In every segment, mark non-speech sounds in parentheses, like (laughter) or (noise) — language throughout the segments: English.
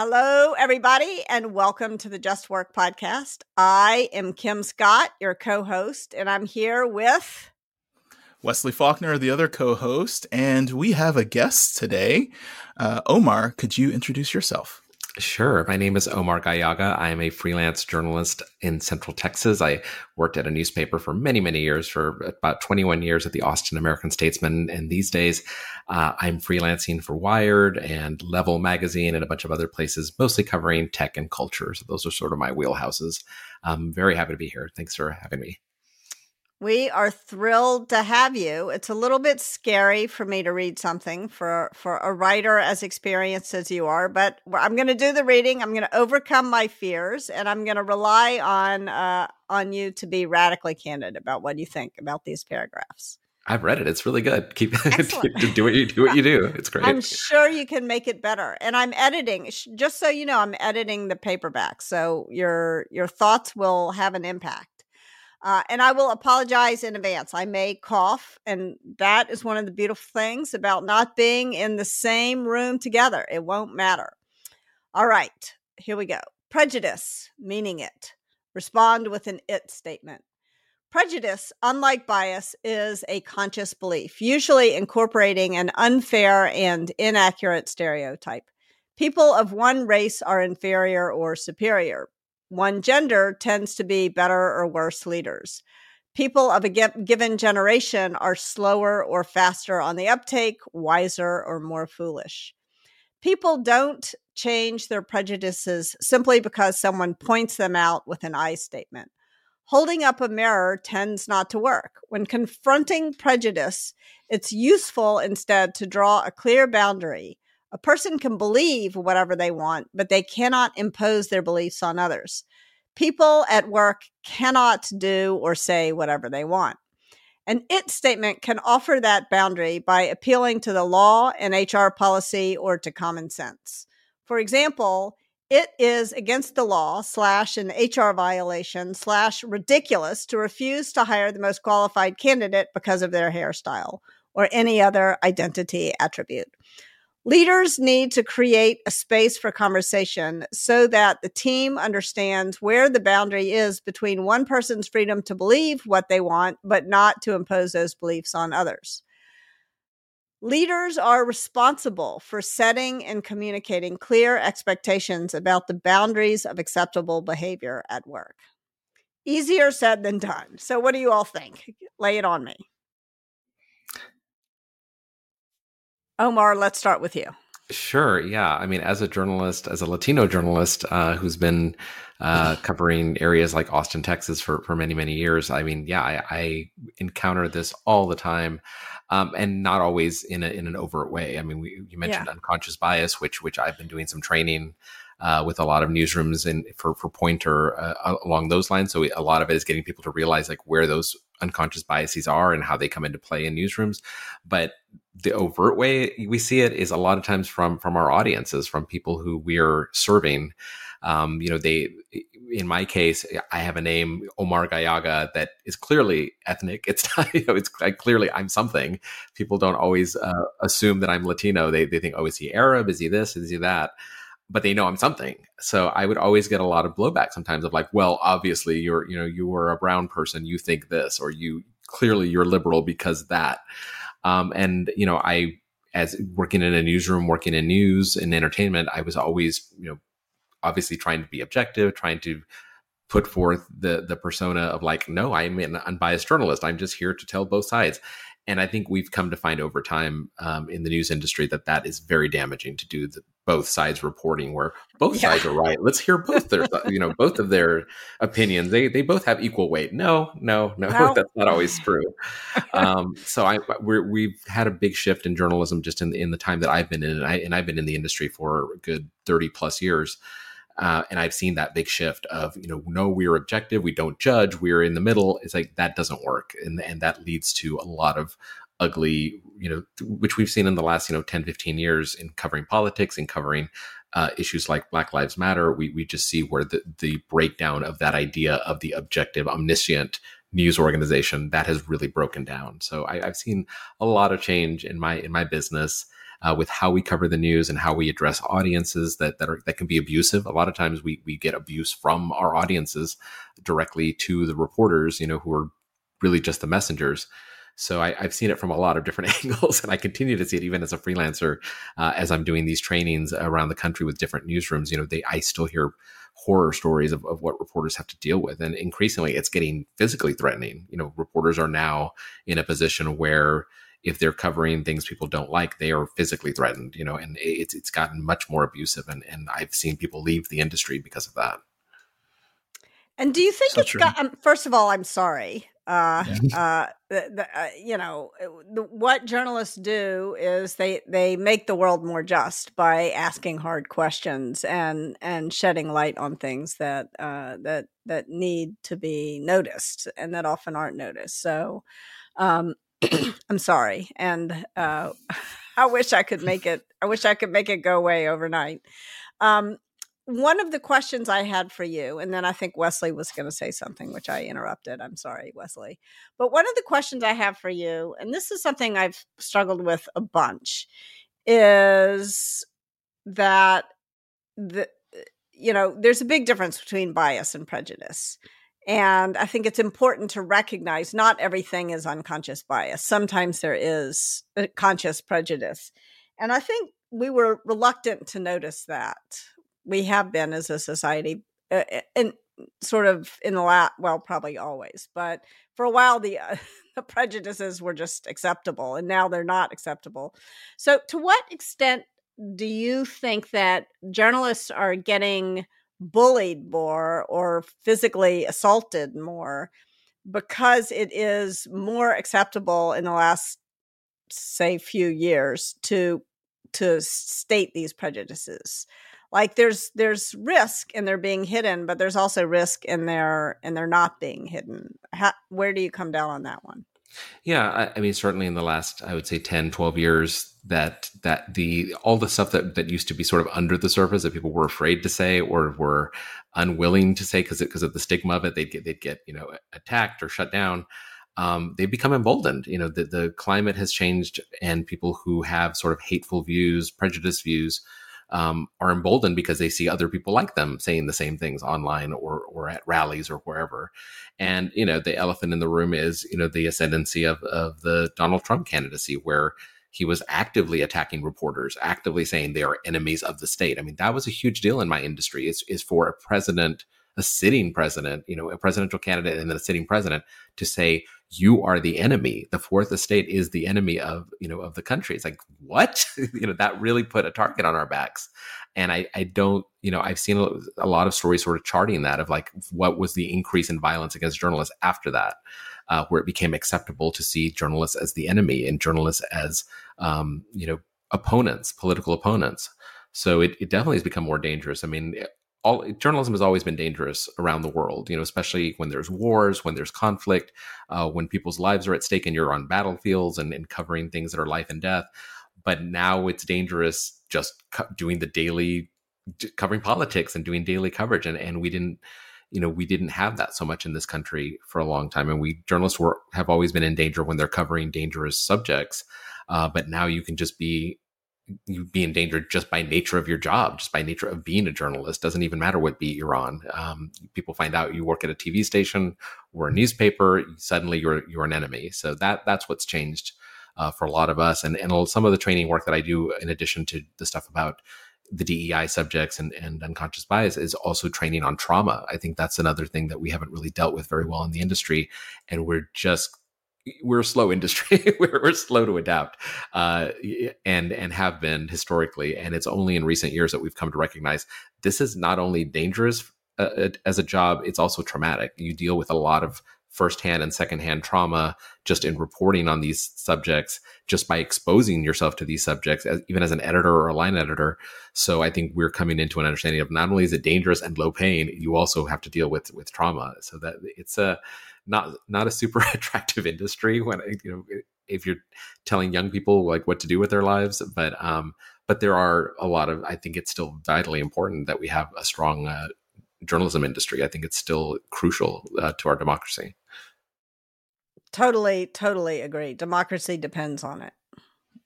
Hello, everybody, and welcome to the Just Work podcast. I am Kim Scott, your co host, and I'm here with Wesley Faulkner, the other co host, and we have a guest today. Uh, Omar, could you introduce yourself? Sure. My name is Omar Gallaga. I am a freelance journalist in Central Texas. I worked at a newspaper for many, many years, for about 21 years at the Austin American Statesman. And these days, uh, I'm freelancing for Wired and Level Magazine and a bunch of other places, mostly covering tech and culture. So those are sort of my wheelhouses. I'm very happy to be here. Thanks for having me. We are thrilled to have you. It's a little bit scary for me to read something for for a writer as experienced as you are, but I'm going to do the reading. I'm going to overcome my fears, and I'm going to rely on uh, on you to be radically candid about what you think about these paragraphs. I've read it. It's really good. (laughs) Keep do what you do. What you do. It's great. I'm sure you can make it better. And I'm editing. Just so you know, I'm editing the paperback, so your your thoughts will have an impact. Uh, and I will apologize in advance. I may cough, and that is one of the beautiful things about not being in the same room together. It won't matter. All right, here we go. Prejudice, meaning it. Respond with an it statement. Prejudice, unlike bias, is a conscious belief, usually incorporating an unfair and inaccurate stereotype. People of one race are inferior or superior one gender tends to be better or worse leaders. People of a given generation are slower or faster on the uptake, wiser or more foolish. People don't change their prejudices simply because someone points them out with an I statement. Holding up a mirror tends not to work. When confronting prejudice, it's useful instead to draw a clear boundary a person can believe whatever they want, but they cannot impose their beliefs on others. People at work cannot do or say whatever they want. An it statement can offer that boundary by appealing to the law and HR policy or to common sense. For example, it is against the law slash an HR violation slash ridiculous to refuse to hire the most qualified candidate because of their hairstyle or any other identity attribute. Leaders need to create a space for conversation so that the team understands where the boundary is between one person's freedom to believe what they want, but not to impose those beliefs on others. Leaders are responsible for setting and communicating clear expectations about the boundaries of acceptable behavior at work. Easier said than done. So, what do you all think? Lay it on me. Omar, let's start with you. Sure. Yeah. I mean, as a journalist, as a Latino journalist uh, who's been uh, (laughs) covering areas like Austin, Texas for, for many, many years, I mean, yeah, I, I encounter this all the time. Um, and not always in a, in an overt way. I mean, we, you mentioned yeah. unconscious bias, which which I've been doing some training uh, with a lot of newsrooms and for for Poynter uh, along those lines. So a lot of it is getting people to realize like where those unconscious biases are and how they come into play in newsrooms. But the overt way we see it is a lot of times from from our audiences, from people who we're serving. Um, you know, they in my case, I have a name Omar Gallaga that is clearly ethnic. (laughs) It's not, you know, it's like, clearly I'm something. People don't always uh, assume that I'm Latino. They they think, oh, is he Arab? Is he this? Is he that? But they know I'm something. So I would always get a lot of blowback sometimes of like, well, obviously you're you know you are a brown person, you think this, or you clearly you're liberal because that. Um, and you know, I as working in a newsroom, working in news and entertainment, I was always you know obviously trying to be objective, trying to put forth the the persona of like, no, I'm an unbiased journalist. I'm just here to tell both sides. And I think we've come to find over time um, in the news industry that that is very damaging to do the, both sides reporting, where both yeah. sides are right. Let's hear both their, you know, both of their opinions. They they both have equal weight. No, no, no, (laughs) no. that's not always true. (laughs) um, so I we have had a big shift in journalism just in the, in the time that I've been in, and I and I've been in the industry for a good thirty plus years. Uh, and I've seen that big shift of, you know, no, we're objective, we don't judge, we're in the middle. It's like that doesn't work. And, and that leads to a lot of ugly, you know, which we've seen in the last, you know, 10, 15 years in covering politics and covering uh, issues like Black Lives Matter. We, we just see where the, the breakdown of that idea of the objective, omniscient news organization that has really broken down. So I, have seen a lot of change in my in my business uh, with how we cover the news and how we address audiences that that are that can be abusive. A lot of times we we get abuse from our audiences directly to the reporters, you know, who are really just the messengers. So I, have seen it from a lot of different (laughs) angles, and I continue to see it even as a freelancer uh, as I'm doing these trainings around the country with different newsrooms. You know, they I still hear horror stories of, of what reporters have to deal with, and increasingly it's getting physically threatening. You know, reporters are now in a position where if they're covering things people don't like, they are physically threatened. You know, and it's it's gotten much more abusive, and and I've seen people leave the industry because of that. And do you think so it's true. got? Um, first of all, I'm sorry. Uh, uh, the, the, uh, you know, uh, the, what journalists do is they they make the world more just by asking hard questions and and shedding light on things that uh, that that need to be noticed and that often aren't noticed. So, um, I'm sorry, and uh, (laughs) I wish I could make it. I wish I could make it go away overnight. Um, one of the questions I had for you, and then I think Wesley was going to say something, which I interrupted. I'm sorry, Wesley. But one of the questions I have for you, and this is something I've struggled with a bunch, is that the you know there's a big difference between bias and prejudice and i think it's important to recognize not everything is unconscious bias. Sometimes there is conscious prejudice. And i think we were reluctant to notice that. We have been as a society uh, and sort of in the last well probably always. But for a while the, uh, (laughs) the prejudices were just acceptable and now they're not acceptable. So to what extent do you think that journalists are getting bullied more or physically assaulted more because it is more acceptable in the last say few years to to state these prejudices. Like there's there's risk in their being hidden but there's also risk in their in their not being hidden. How, where do you come down on that one yeah I, I, mean certainly in the last i would say 10 12 years that that the all the stuff that that used to be sort of under the surface that people were afraid to say or were unwilling to say because because of the stigma of it they'd get they'd get you know attacked or shut down um, they become emboldened. You know, the, the climate has changed, and people who have sort of hateful views, prejudiced views, um, are emboldened because they see other people like them saying the same things online or or at rallies or wherever. And you know, the elephant in the room is you know the ascendancy of of the Donald Trump candidacy, where he was actively attacking reporters, actively saying they are enemies of the state. I mean, that was a huge deal in my industry. Is is for a president, a sitting president, you know, a presidential candidate and then a sitting president to say you are the enemy. The fourth estate is the enemy of, you know, of the country. It's like, what? (laughs) you know, that really put a target on our backs. And I, I don't, you know, I've seen a, lot of stories sort of charting that of like what was the increase in violence against journalists after that. Uh, where it became acceptable to see journalists as the enemy and journalists as, um, you know, opponents, political opponents. So it, it definitely has become more dangerous. I mean, all journalism has always been dangerous around the world you know especially when there's wars when there's conflict uh, when people's lives are at stake and you're on battlefields and, and covering things that are life and death. But now it's dangerous just co- doing the daily covering politics and doing daily coverage. And, and we didn't you know we didn't have that so much in this country for a long time. And we journalists were have always been in danger when they're covering dangerous subjects. Uh, but now you can just be you be endangered just by nature of your job, just by nature of being a journalist. Doesn't even matter what beat you're on. Um, people find out you work at a TV station or a newspaper, suddenly you're you're an enemy. So that that's what's changed uh, for a lot of us. And and some of the training work that I do, in addition to the stuff about the DEI subjects and, and unconscious bias is also training on trauma. I think that's another thing that we haven't really dealt with very well in the industry. And we're just we're a slow (laughs) industry. we're, we're, slow to adapt, uh, and and have been historically. And it's only in recent years that we've come to recognize this is not only dangerous uh, as a job; it's also traumatic. You deal with a lot of firsthand and secondhand trauma just in reporting on these subjects, just by exposing yourself to these subjects, as, even as an editor or a line editor. So I think we're coming into an understanding of not only is it dangerous and low pain, you also have to deal with with trauma. So that it's a not not a super (laughs) attractive industry when you know if you're telling young people like what to do with their lives but um but there are a lot of i think it's still vitally important that we have a strong uh, journalism industry i think it's still crucial uh, to our democracy totally totally agree democracy depends on it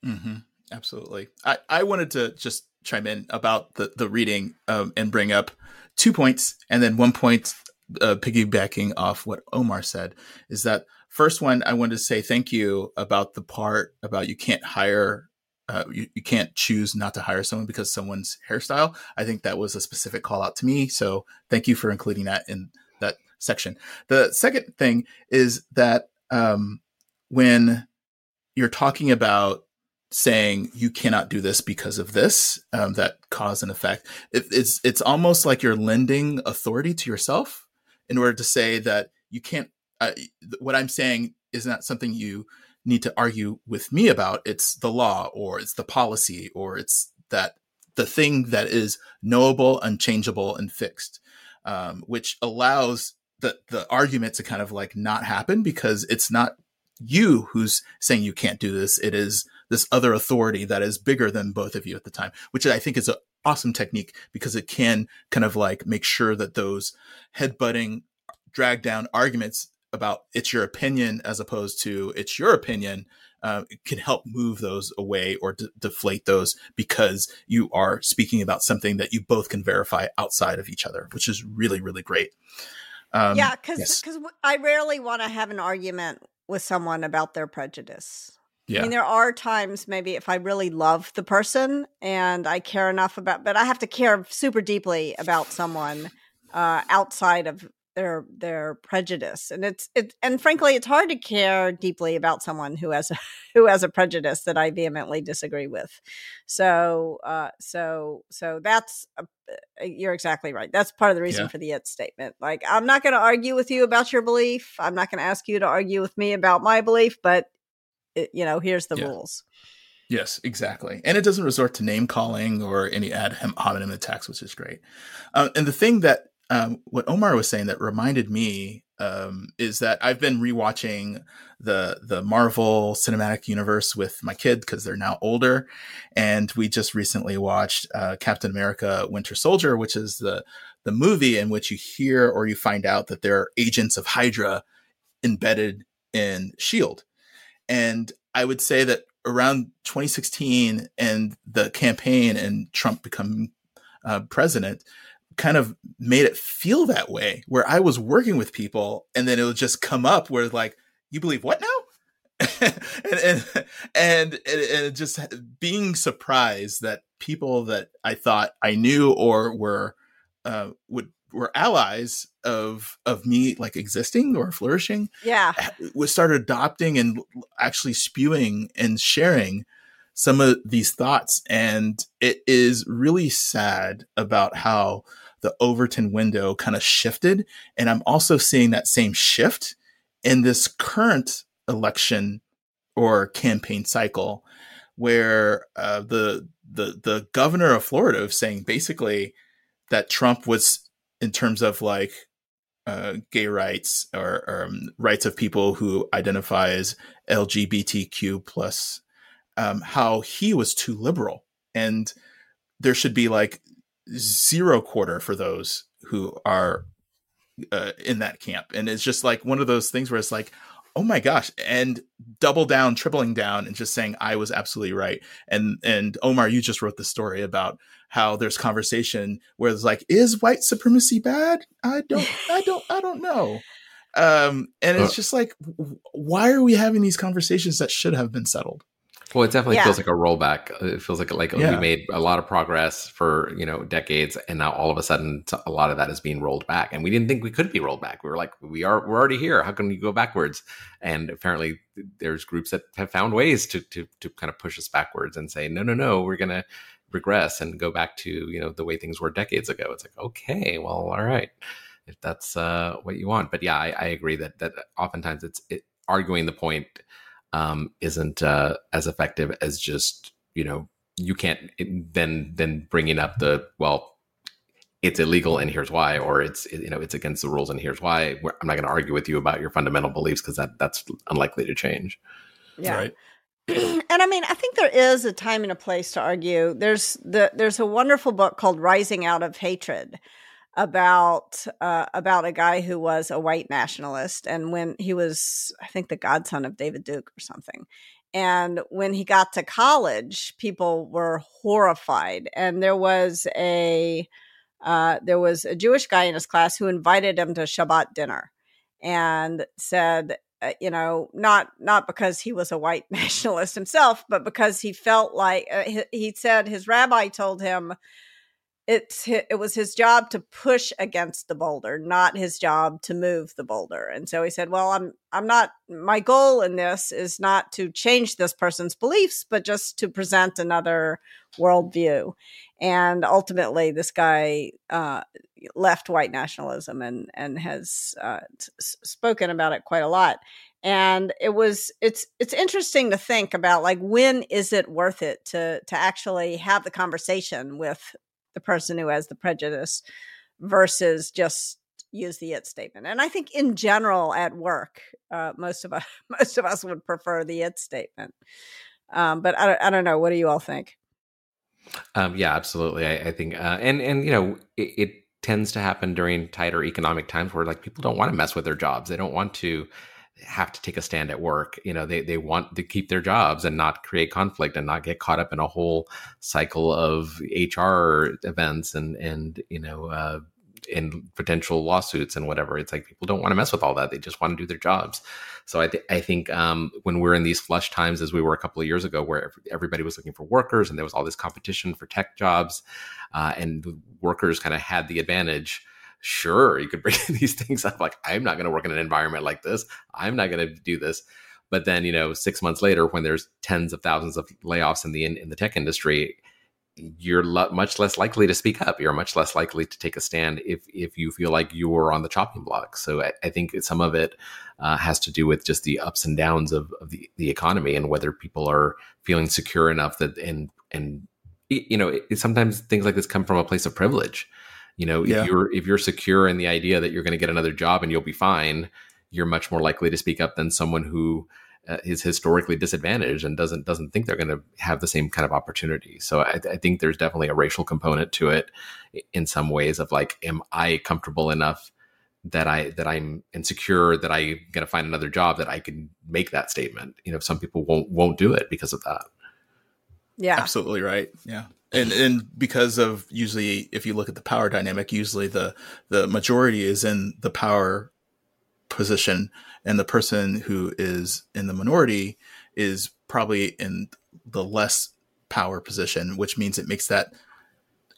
mm-hmm. Absolutely. I, I wanted to just chime in about the, the reading um, and bring up two points and then one point uh, piggybacking off what Omar said is that first one, I wanted to say thank you about the part about you can't hire uh, you, you can't choose not to hire someone because someone's hairstyle. I think that was a specific call out to me. So thank you for including that in that section. The second thing is that um, when you're talking about saying you cannot do this because of this, um, that cause and effect, it, it's it's almost like you're lending authority to yourself in order to say that you can't. Uh, what I'm saying is not something you need to argue with me about. It's the law, or it's the policy, or it's that the thing that is knowable, unchangeable, and fixed, um, which allows the the argument to kind of like not happen because it's not you who's saying you can't do this. It is this other authority that is bigger than both of you at the time, which I think is an awesome technique because it can kind of like make sure that those headbutting, drag down arguments about it's your opinion as opposed to it's your opinion uh, can help move those away or d- deflate those because you are speaking about something that you both can verify outside of each other, which is really, really great. Um, yeah, because because yes. I rarely want to have an argument with someone about their prejudice. Yeah. I mean, there are times maybe if I really love the person and I care enough about, but I have to care super deeply about someone uh, outside of their their prejudice. And it's it and frankly it's hard to care deeply about someone who has a (laughs) who has a prejudice that i vehemently disagree with. So uh so so that's a, uh, you're exactly right. That's part of the reason yeah. for the it statement. Like i'm not going to argue with you about your belief. I'm not going to ask you to argue with me about my belief but it, you know here's the yeah. rules Yes, exactly. And it doesn't resort to name calling or any ad hominem attacks, which is great. Uh, and the thing that um, what Omar was saying that reminded me um, is that I've been rewatching the the Marvel Cinematic Universe with my kid because they're now older, and we just recently watched uh, Captain America: Winter Soldier, which is the the movie in which you hear or you find out that there are agents of Hydra embedded in Shield, and I would say that around 2016 and the campaign and Trump becoming uh, president, kind of made it feel that way where I was working with people and then it would just come up where like, you believe what now? (laughs) and, and, and, and just being surprised that people that I thought I knew or were, uh, would, were allies of, of me like existing or flourishing. Yeah. Was started adopting and actually spewing and sharing some of these thoughts. And it is really sad about how the Overton window kind of shifted. And I'm also seeing that same shift in this current election or campaign cycle where uh, the the the governor of Florida is saying basically that Trump was in terms of like uh, gay rights or, um, rights of people who identify as LGBTQ plus, um, how he was too liberal and there should be like zero quarter for those who are uh, in that camp. And it's just like one of those things where it's like, oh my gosh, and double down, tripling down, and just saying I was absolutely right. And and Omar, you just wrote the story about how there's conversation where it's like, is white supremacy bad? I don't, I (laughs) don't, I don't know. Um, and it's just like, why are we having these conversations that should have been settled? Well, it definitely yeah. feels like a rollback. It feels like like yeah. we made a lot of progress for you know decades, and now all of a sudden, a lot of that is being rolled back. And we didn't think we could be rolled back. We were like, we are we're already here. How can we go backwards? And apparently, there's groups that have found ways to to to kind of push us backwards and say, no, no, no, we're gonna regress and go back to you know the way things were decades ago. It's like, okay, well, all right, if that's uh, what you want. But yeah, I, I agree that that oftentimes it's it, arguing the point um, isn't uh, as effective as just you know you can't then then bringing up the well it's illegal and here's why or it's you know it's against the rules and here's why i'm not going to argue with you about your fundamental beliefs because that that's unlikely to change yeah right. (clears throat) and i mean i think there is a time and a place to argue there's the there's a wonderful book called rising out of hatred about uh, about a guy who was a white nationalist, and when he was, I think, the godson of David Duke or something, And when he got to college, people were horrified. And there was a uh, there was a Jewish guy in his class who invited him to Shabbat dinner and said, uh, you know, not not because he was a white (laughs) nationalist himself, but because he felt like uh, he, he said his rabbi told him it's it was his job to push against the boulder, not his job to move the boulder. And so he said, "Well, I'm I'm not. My goal in this is not to change this person's beliefs, but just to present another worldview." And ultimately, this guy uh, left white nationalism and and has uh, spoken about it quite a lot. And it was it's it's interesting to think about like when is it worth it to to actually have the conversation with the person who has the prejudice versus just use the it statement. And I think in general at work, uh, most of us (laughs) most of us would prefer the it statement. Um, but I don't, I don't know. What do you all think? Um, yeah, absolutely. I, I think, uh, and and you know, it, it, tends to happen during tighter economic times where like people don't want to mess with their jobs. They don't want to have to take a stand at work. You know, they they want to keep their jobs and not create conflict and not get caught up in a whole cycle of HR events and and you know. Uh, in potential lawsuits and whatever. It's like people don't want to mess with all that. They just want to do their jobs. So I, th- I think um, when we're in these flush times, as we were a couple of years ago, where everybody was looking for workers and there was all this competition for tech jobs, uh, and workers kind of had the advantage. Sure, you could bring (laughs) these things up. Like, I'm not going to work in an environment like this. I'm not going to do this. But then, you know, six months later, when there's tens of thousands of layoffs in the in, in the tech industry, you're lo- much less likely to speak up. You're much less likely to take a stand if if you feel like you're on the chopping block. So I, I think some of it uh, has to do with just the ups and downs of, of the, the economy and whether people are feeling secure enough that and and you know it, sometimes things like this come from a place of privilege. You know, yeah. if you're if you're secure in the idea that you're going to get another job and you'll be fine, you're much more likely to speak up than someone who uh, is historically disadvantaged and doesn't doesn't think they're going to have the same kind of opportunity. So I, I, think there's definitely a racial component to it in some ways of like, am I comfortable enough that I that I'm insecure that I'm going to find another job that I can make that statement? You know, some people won't won't do it because of that. Yeah, absolutely right. Yeah. And, and because of usually if you look at the power dynamic usually the the majority is in the power position. And the person who is in the minority is probably in the less power position, which means it makes that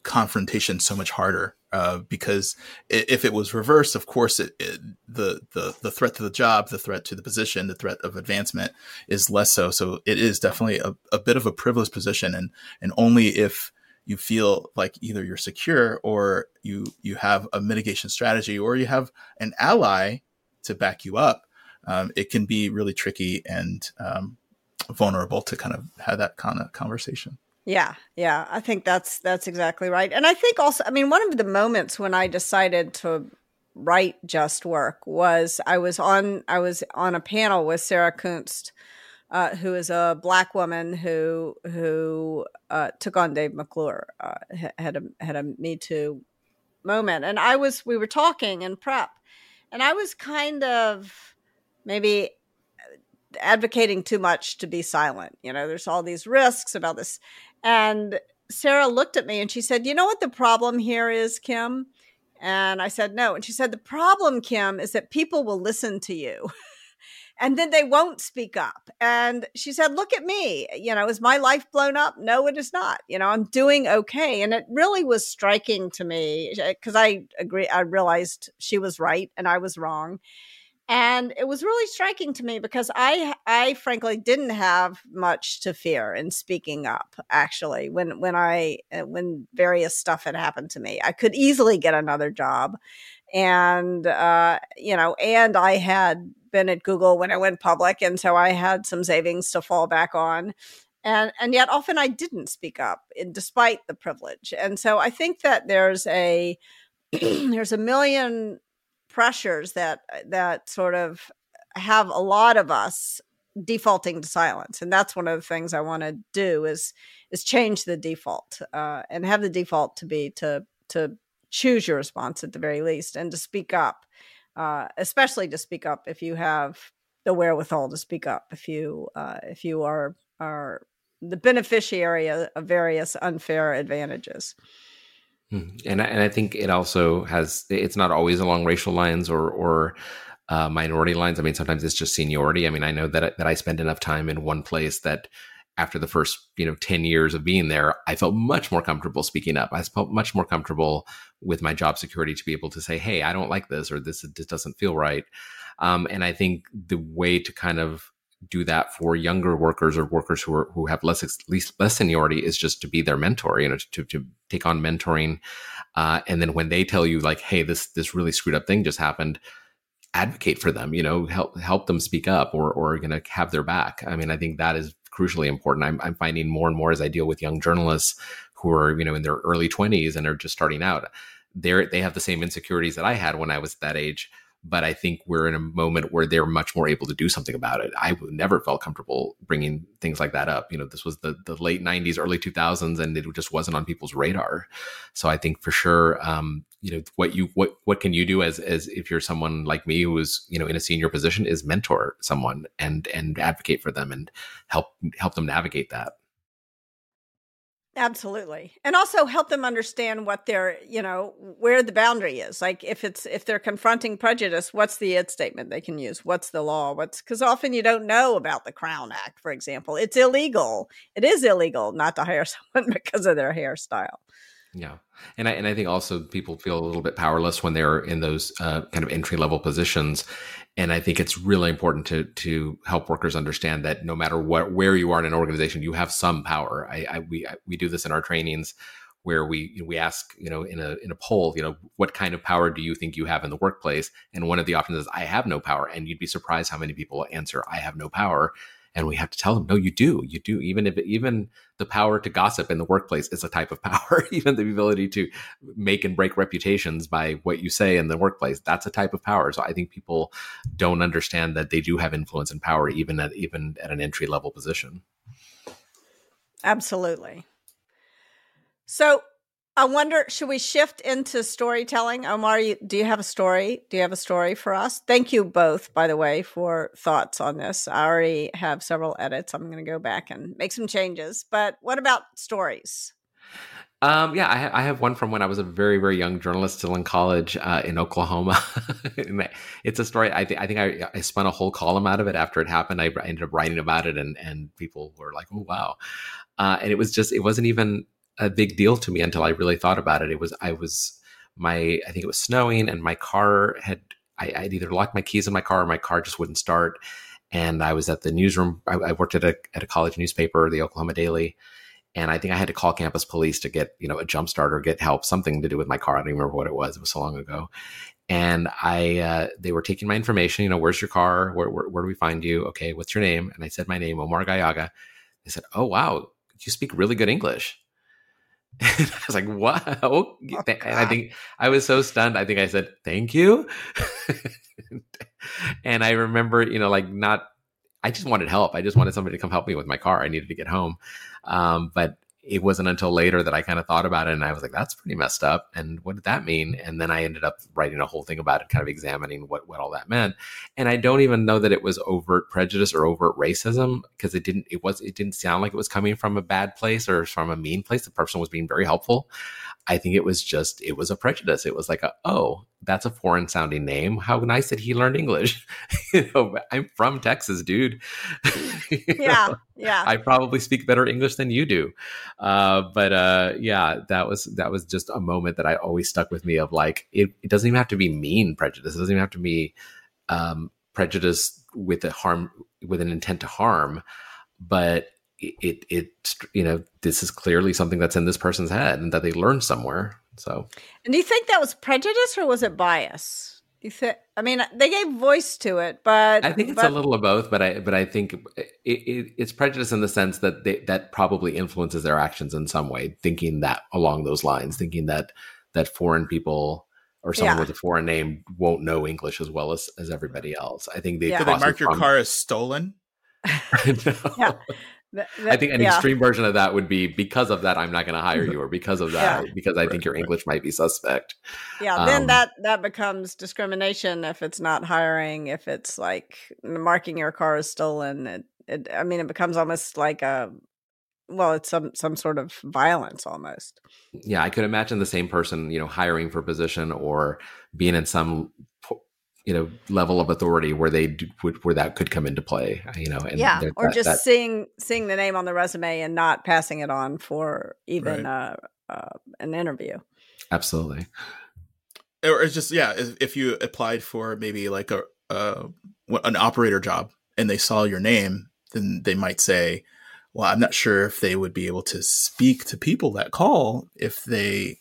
confrontation so much harder. Uh, because if it was reversed, of course, it, it, the the the threat to the job, the threat to the position, the threat of advancement is less so. So it is definitely a, a bit of a privileged position, and and only if you feel like either you're secure or you you have a mitigation strategy or you have an ally to back you up um, it can be really tricky and um, vulnerable to kind of have that kind of conversation. Yeah, yeah, I think that's that's exactly right. And I think also, I mean, one of the moments when I decided to write Just Work was I was on I was on a panel with Sarah Kunst, uh, who is a black woman who who uh, took on Dave McClure, uh, had a had a Me Too moment, and I was we were talking in prep, and I was kind of maybe advocating too much to be silent. You know, there's all these risks about this. And Sarah looked at me and she said, You know what the problem here is, Kim? And I said, No. And she said, The problem, Kim, is that people will listen to you. (laughs) and then they won't speak up. And she said, Look at me. You know, is my life blown up? No, it is not. You know, I'm doing okay. And it really was striking to me eh, because I agree, I realized she was right and I was wrong and it was really striking to me because i i frankly didn't have much to fear in speaking up actually when when i uh, when various stuff had happened to me. I could easily get another job and uh you know and i had been at google when i went public and so i had some savings to fall back on and and yet often i didn't speak up in, despite the privilege. And so i think that there's a (clears throat) there's a million pressures that uh, that sort of have a lot of us defaulting to silence and that's one of the things i want to do is is change the default uh, and have the default to be to to choose your response at the very least and to speak up uh, especially to speak up if you have the wherewithal to speak up if you uh, if you are are the beneficiary of various unfair advantages. Hmm. And I, and I think it also has it's not always along racial lines or or uh, minority lines. I mean, sometimes it's just seniority. I mean, I know that that I spend enough time in one place that after the first you know 10 years of being there i felt much more comfortable speaking up i felt much more comfortable with my job security to be able to say hey i don't like this or this, this doesn't feel right um, and i think the way to kind of do that for younger workers or workers who are who have less least less seniority is just to be their mentor you know to, to take on mentoring uh, and then when they tell you like hey this this really screwed up thing just happened advocate for them you know help help them speak up or or to have their back i mean i think that is crucially important. I'm, I'm finding more and more as I deal with young journalists who are, you know, in their early 20s and are just starting out. They're, they have the same insecurities that I had when I was that age but I think we're in a moment where they're much more able to do something about it. I never felt comfortable bringing things like that up. You know, this was the the late '90s, early 2000s, and it just wasn't on people's radar. So I think for sure, um, you know, what you what what can you do as as if you're someone like me who is you know in a senior position is mentor someone and and advocate for them and help help them navigate that. Absolutely. And also help them understand what their, you know, where the boundary is. Like if it's if they're confronting prejudice, what's the it statement they can use? What's the law? What's cuz often you don't know about the Crown Act, for example. It's illegal. It is illegal not to hire (laughs) someone because of their hairstyle. Yeah, and I and I think also people feel a little bit powerless when they're in those uh, kind of entry level positions, and I think it's really important to to help workers understand that no matter what where you are in an organization, you have some power. I, I we I, we do this in our trainings where we we ask you know in a in a poll you know what kind of power do you think you have in the workplace? And one of the options is i have no power. And you'd be surprised how many people answer i have no power and we have to tell them no you do you do. Even if even the power to gossip in the workplace is a type of (laughs) power even the ability to make and break reputations by what you say in the workplace that's a type of power. So i think people don't understand that they do have influence and power even at even at an entry level position. Absolutely. So I wonder, should we shift into storytelling? Omar, you, do you have a story? Do you have a story for us? Thank you both, by the way, for thoughts on this. I already have several edits. I'm going to go back and make some changes. But what about stories? Um, yeah, I, I, have one from when I was a very, very young journalist, still in college uh, in Oklahoma. (laughs) it's a story. I, th- I think I, I, spun a whole column out of it after it happened. I, I ended up writing about it, and and people were like, "Oh, wow!" Uh, and it was just, it wasn't even a big deal to me until I really thought about it. It was I was my I think it was snowing and my car had I, I'd either locked my keys in my car or my car just wouldn't start. And I was at the newsroom. I, I worked at a at a college newspaper, the Oklahoma Daily, and I think I had to call campus police to get you know a jump start or get help, something to do with my car. I don't even remember what it was. It was so long ago. And I, uh, they were taking my information. You know, where's your car? Where, where, where do we find you? Okay, what's your name? And I said my name, Omar Gallaga. They said, "Oh wow, you speak really good English." (laughs) And I was like, "What?" Oh, and I think I was so stunned. I think I said, "Thank you." (laughs) and I remember, you know, like not. I just wanted help. I just wanted somebody to come help me with my car. I needed to get home, um, but it wasn't until later that I kind of thought about it and I was like, that's pretty messed up. And what did that mean? And then I ended up writing a whole thing about it, kind of examining what, what all that meant. And I don't even know that it was overt prejudice or overt racism because it didn't, it was, it didn't sound like it was coming from a bad place or from a mean place. The person was being very helpful. I think it was just, it was a prejudice. It was like, a, oh, that's a foreign sounding name. How nice that he learned English. (laughs) you know, I'm from Texas, dude. (laughs) yeah. Know, yeah. I probably speak better English than you do. Uh, but uh, yeah, that was, that was just a moment that I always stuck with me of like, it, it doesn't even have to be mean prejudice. It doesn't even have to be um, prejudice with a harm, with an intent to harm. But it it you know this is clearly something that's in this person's head and that they learned somewhere so. And do you think that was prejudice or was it bias? You think i mean they gave voice to it but i think it's but, a little of both but i but i think it, it, it's prejudice in the sense that they, that probably influences their actions in some way thinking that along those lines thinking that that foreign people or someone yeah. with a foreign name won't know english as well as as everybody else. I think they yeah. so they mark your car as stolen? (laughs) Yeah I think an yeah. extreme version of that would be because of that I'm not going to hire you, or because of that yeah. because I think your English might be suspect. Yeah, um, then that that becomes discrimination if it's not hiring, if it's like marking your car as stolen. It, it, I mean, it becomes almost like a well, it's some some sort of violence almost. Yeah, I could imagine the same person, you know, hiring for a position or being in some you know level of authority where they do, where that could come into play you know and yeah or that, just that, seeing seeing the name on the resume and not passing it on for even right. uh, uh, an interview absolutely or it's just yeah if you applied for maybe like a uh, an operator job and they saw your name then they might say well i'm not sure if they would be able to speak to people that call if they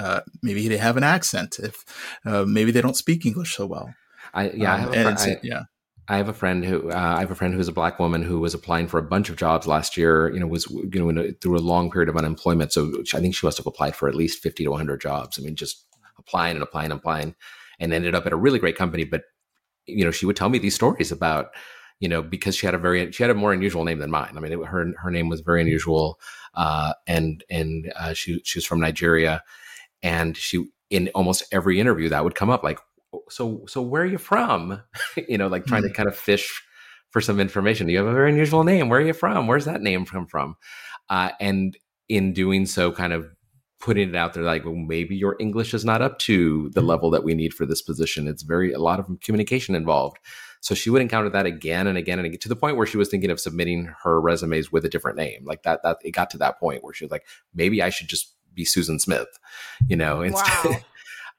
uh, maybe they have an accent. If uh, maybe they don't speak English so well. I yeah, um, I have fr- I, yeah. I have a friend who uh, I have a friend who's a black woman who was applying for a bunch of jobs last year. You know, was you know through a long period of unemployment. So I think she must have applied for at least fifty to one hundred jobs. I mean, just applying and applying and applying, and ended up at a really great company. But you know, she would tell me these stories about you know because she had a very she had a more unusual name than mine. I mean, it, her her name was very unusual, uh, and and uh, she she was from Nigeria, and she in almost every interview that would come up like so so where are you from? (laughs) You know like trying mm-hmm. to kind of fish for some information. You have a very unusual name. Where are you from? Where's that name come from? Uh, and in doing so kind of putting it out there like well, maybe your english is not up to the level that we need for this position. It's very a lot of communication involved. So she would encounter that again and again and again to the point where she was thinking of submitting her resumes with a different name. Like that that it got to that point where she was like maybe i should just be Susan Smith, you know. Wow. (laughs)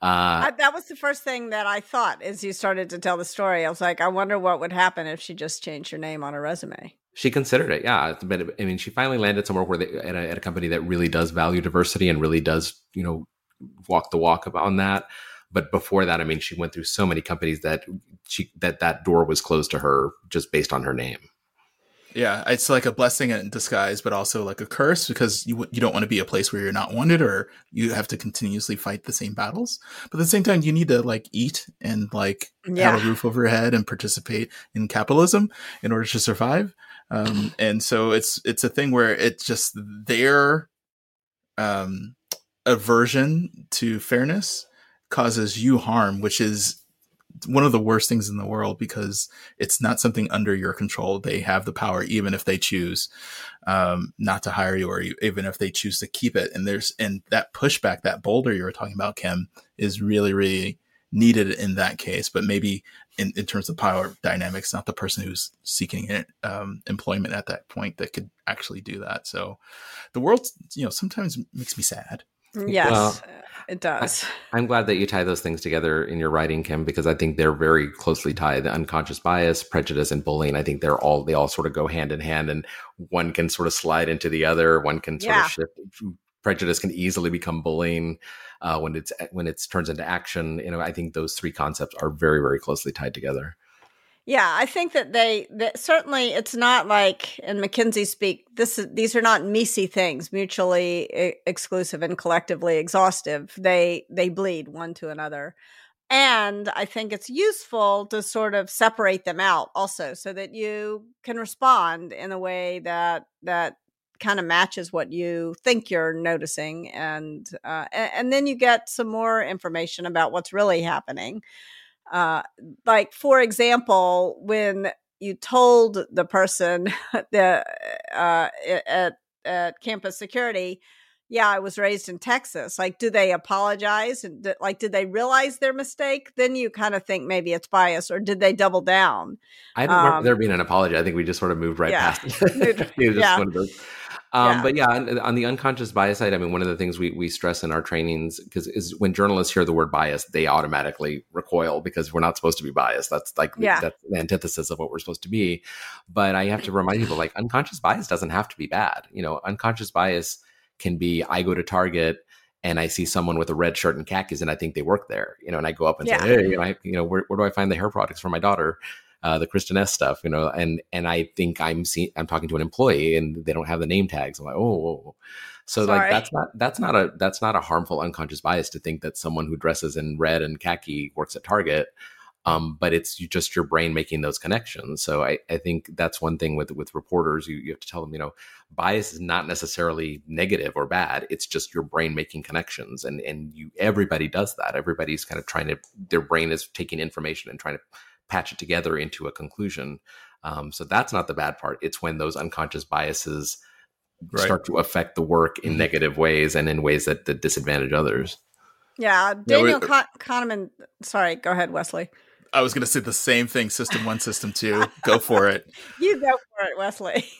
Uh, I, that was the first thing that I thought as you started to tell the story. I was like, I wonder what would happen if she just changed her name on her resume. She considered it, yeah. But I mean, she finally landed somewhere where they, at, a, at a company that really does value diversity and really does, you know, walk the walk on that. But before that, I mean, she went through so many companies that she that that door was closed to her just based on her name. Yeah, it's like a blessing in disguise, but also like a curse because you you don't want to be a place where you're not wanted or you have to continuously fight the same battles. But at the same time, you need to like eat and like yeah. have a roof over your head and participate in capitalism in order to survive. Um, and so it's it's a thing where it's just their um, aversion to fairness causes you harm, which is one of the worst things in the world because it's not something under your control. They have the power, even if they choose um, not to hire you, or even if they choose to keep it. And there's and that pushback, that boulder you were talking about, Kim, is really, really needed in that case. But maybe in, in terms of power dynamics, not the person who's seeking it, um, employment at that point that could actually do that. So the world, you know, sometimes makes me sad. Yes. Well, it does. I, am glad that you tie those things together in your writing, Kim, because I think they're very closely tied. The unconscious bias, prejudice, and bullying. I think they're all they all sort of go hand in hand, and one can sort of slide into the other. One can sort yeah. of shift. Prejudice can easily become bullying uh, when it's when it turns into action. You know, I think those three concepts are very very closely tied together. Yeah, I think that they that certainly it's not like in McKinsey speak. This is, these are not MECE things, mutually exclusive and collectively exhaustive. They they bleed one to another, and I think it's useful to sort of separate them out also, so that you can respond in a way that that kind of matches what you think you're noticing, and uh, and, and then you get some more information about what's really happening. Uh, like for example, when you told the person (laughs) that uh, at at campus security, yeah, I was raised in Texas. Like, do they apologize? And like, did they realize their mistake? Then you kind of think maybe it's bias, or did they double down? I don't um, remember there being an apology. I think we just sort of moved right yeah. past (laughs) it. it yeah. Um, yeah. But yeah, on, on, the unconscious bias side, I mean, one of the things we, we stress in our trainings because is when journalists hear the word bias, they automatically recoil because we're not supposed to be biased. That's like yeah. that's the antithesis of what we're supposed to be. But I have to remind people like unconscious bias doesn't have to be bad. You know, unconscious bias can be I go to Target and I see someone with a red shirt and khakis and I think they work there. You know, and I go up and yeah. say, hey, you know, I, you know where, where do I find the hair products for my daughter? Uh, the Kristin Ess stuff, you know, and and I think I'm seeing I'm talking to an employee and they don't have the name tags. I'm like, oh, so Sorry. like that's not that's not a that's not a harmful unconscious bias to think that someone who dresses in red and khaki works at Target. um, but it's just your brain making those connections. So I, I think that's one thing with with reporters. You, you have to tell them, you know, bias is not necessarily negative or bad. It's just your brain making connections, and and you everybody does that. Everybody's kind of trying to their brain is taking information and trying to patch it together into a conclusion. Um, so that's not the bad part. It's when those unconscious biases right. start to affect the work in mm-hmm. negative ways and in ways that, that disadvantage others. Yeah, Daniel yeah, Kahneman. Sorry, go ahead, Wesley. I was going to say the same thing. System one, system two. Go for it. (laughs) you go for it, Wesley. (laughs)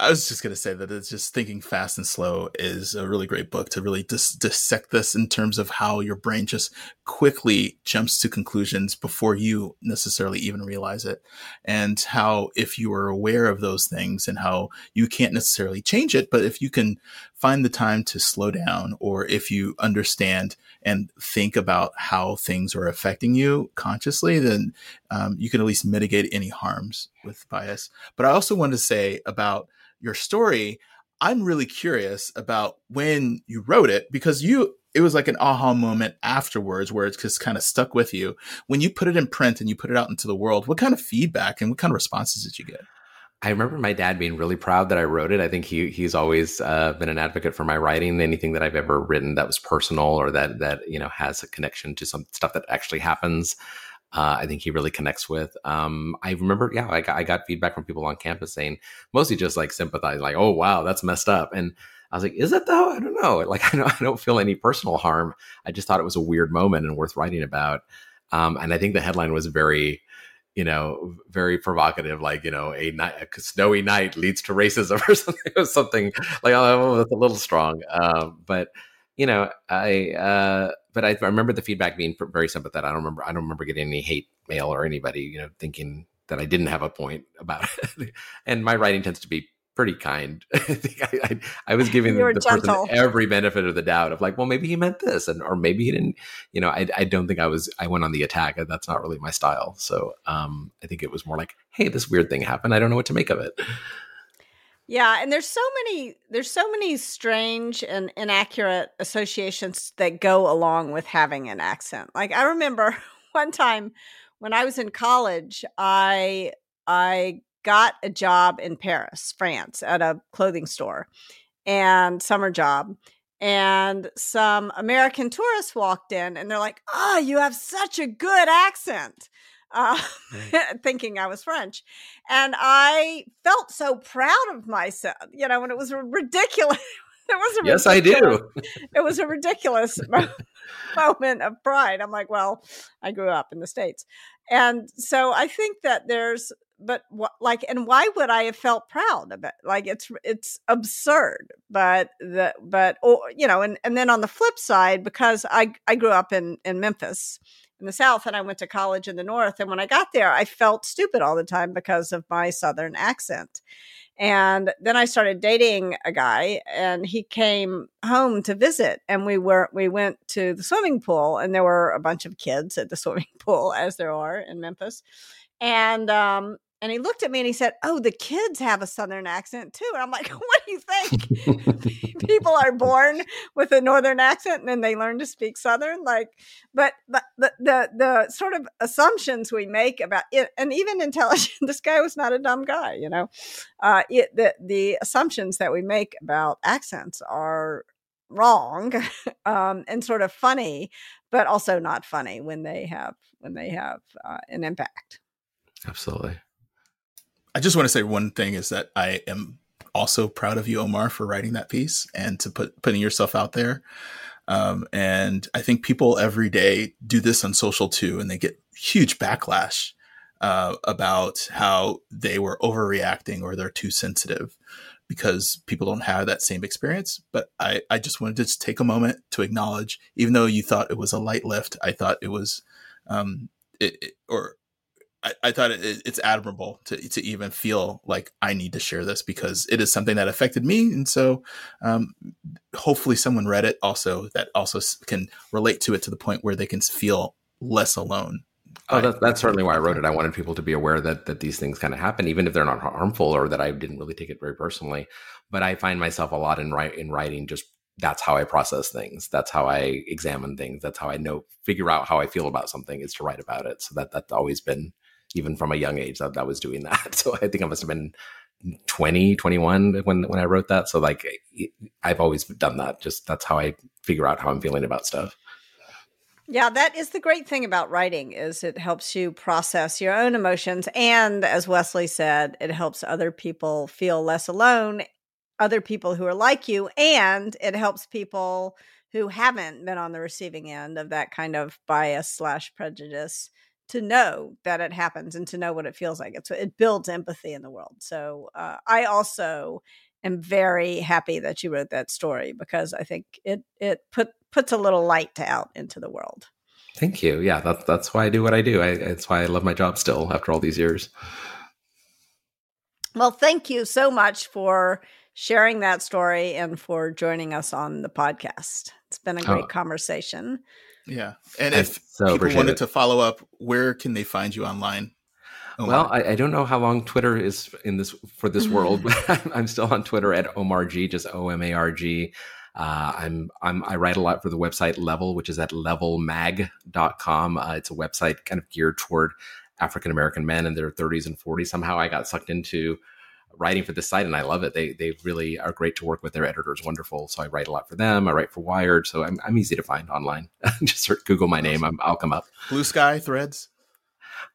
I was just going to say that it's just thinking fast and slow is a really great book to really dis- dissect this in terms of how your brain just quickly jumps to conclusions before you necessarily even realize it. And how if you are aware of those things and how you can't necessarily change it, but if you can find the time to slow down or if you understand and think about how things are affecting you consciously, then um, you can at least mitigate any harms with bias. But I also want to say about your story, I'm really curious about when you wrote it because you it was like an aha moment afterwards where it's just kind of stuck with you. When you put it in print and you put it out into the world, what kind of feedback and what kind of responses did you get? I remember my dad being really proud that I wrote it. I think he he's always uh, been an advocate for my writing. Anything that I've ever written that was personal or that that you know has a connection to some stuff that actually happens uh, I think he really connects with. Um, I remember, yeah, I got, I got feedback from people on campus saying mostly just like sympathize, like, oh wow, that's messed up. And I was like, is it though? I don't know. (laughs) Like, I don't, I don't feel any personal harm. I just thought it was a weird moment and worth writing about. Um, and I think the headline was very, you know, very provocative, like, you know, a, night, a snowy night leads to racism (laughs) or something. Was something like, oh, that's a little strong. Um, but, you know, I, uh, but I, I, remember the feedback being very sympathetic. I don't remember, I don't remember getting any hate mail or anybody, you know, thinking that I didn't have a point about it. (laughs) and my writing tends to be pretty kind. (laughs) I think I, I, I was giving the, the person every benefit of the doubt of like, well, maybe he meant this, and or maybe he didn't. You know, I, I don't think I was. I went on the attack. That's not really my style. So um, I think it was more like, hey, this weird thing happened. I don't know what to make of it. Yeah, and there's so many there's so many strange and inaccurate associations that go along with having an accent. Like I remember (laughs) one time when I was in college, I I got a job in Paris, France, at a clothing store and summer job. And some American tourists walked in and they're like, Oh, you have such a good accent uh, (laughs) thinking I was French. And I felt so proud of myself, you know, and it was ridiculous. (laughs) It was a yes, I do. (laughs) it was a ridiculous moment of pride. I'm like, well, I grew up in the states, and so I think that there's, but what, like, and why would I have felt proud of it? Like, it's it's absurd. But the but or you know, and and then on the flip side, because I I grew up in in Memphis, in the South and I went to college in the North. And when I got there, I felt stupid all the time because of my Southern accent. And then I started dating a guy and he came home to visit and we were we went to the swimming pool and there were a bunch of kids at the (laughs) swimming pool as there are in Memphis. And um and he looked at me and he said, "Oh, the kids have a southern accent too." And I'm like, (laughs) "What do you think? (laughs) People are born with a northern accent and then they learn to speak southern?" Like, but but the the, the sort of assumptions we make about it, and even intelligent. (laughs) this guy was not a dumb guy, you know. Uh, it, the the assumptions that we make about accents are wrong um, and sort of funny, but also not funny when they have when they have uh, an impact. Absolutely. I just want to say one thing is that I am also proud of you, Omar, for writing that piece and to put putting yourself out there. Um, and I think people every day do this on social too, and they get huge backlash uh, about how they were overreacting or they're too sensitive because people don't have that same experience. But I, I just wanted to take a moment to acknowledge, even though you thought it was a light lift, I thought it was, um, it, it, or I, I thought it, it's admirable to to even feel like I need to share this because it is something that affected me, and so um, hopefully someone read it also that also can relate to it to the point where they can feel less alone. Oh, that, that's certainly why I wrote it. I wanted people to be aware that that these things kind of happen, even if they're not harmful or that I didn't really take it very personally. But I find myself a lot in write in writing just that's how I process things. That's how I examine things. That's how I know figure out how I feel about something is to write about it. So that that's always been even from a young age that I was doing that. (laughs) So I think I must have been 20, 21 when when I wrote that. So like I've always done that. Just that's how I figure out how I'm feeling about stuff. Yeah, that is the great thing about writing is it helps you process your own emotions and as Wesley said, it helps other people feel less alone, other people who are like you and it helps people who haven't been on the receiving end of that kind of bias slash prejudice to know that it happens and to know what it feels like. It's it builds empathy in the world. So uh, I also am very happy that you wrote that story because I think it it put puts a little light out into the world. Thank you. Yeah, that's that's why I do what I do. I, that's why I love my job still after all these years. Well, thank you so much for sharing that story and for joining us on the podcast. It's been a great oh. conversation. Yeah. And if so people wanted it. to follow up, where can they find you online? Omar? Well, I, I, don't know how long Twitter is in this for this world, (laughs) but (laughs) I'm still on Twitter at Omar G, just O M A R G. Uh, I'm, I'm, I write a lot for the website Level, which is at levelmag.com. Uh, it's a website kind of geared toward African American men in their 30s and 40s. Somehow I got sucked into writing for this site and I love it. They they really are great to work with. Their editor is wonderful. So I write a lot for them. I write for Wired. So I'm, I'm easy to find online. (laughs) Just search, Google my name. i will come up. Blue Sky Threads.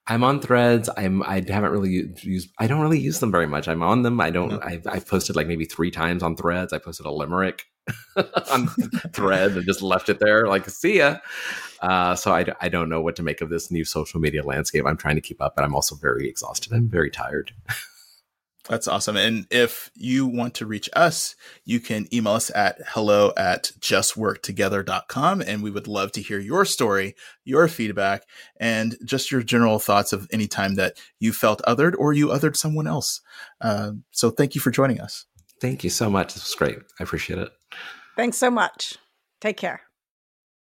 I'm on Threads. I'm I haven't really used. I don't really use them very much. I'm on them. I don't. No. I've, I've posted like maybe three times on Threads. I posted a limerick (laughs) on Thread and just left it there. Like see ya. Uh, so I, I don't know what to make of this new social media landscape. I'm trying to keep up, but I'm also very exhausted. I'm very tired. (laughs) That's awesome. And if you want to reach us, you can email us at hello at justworktogether.com. And we would love to hear your story, your feedback, and just your general thoughts of any time that you felt othered or you othered someone else. Uh, so thank you for joining us. Thank you so much. This was great. I appreciate it. Thanks so much. Take care.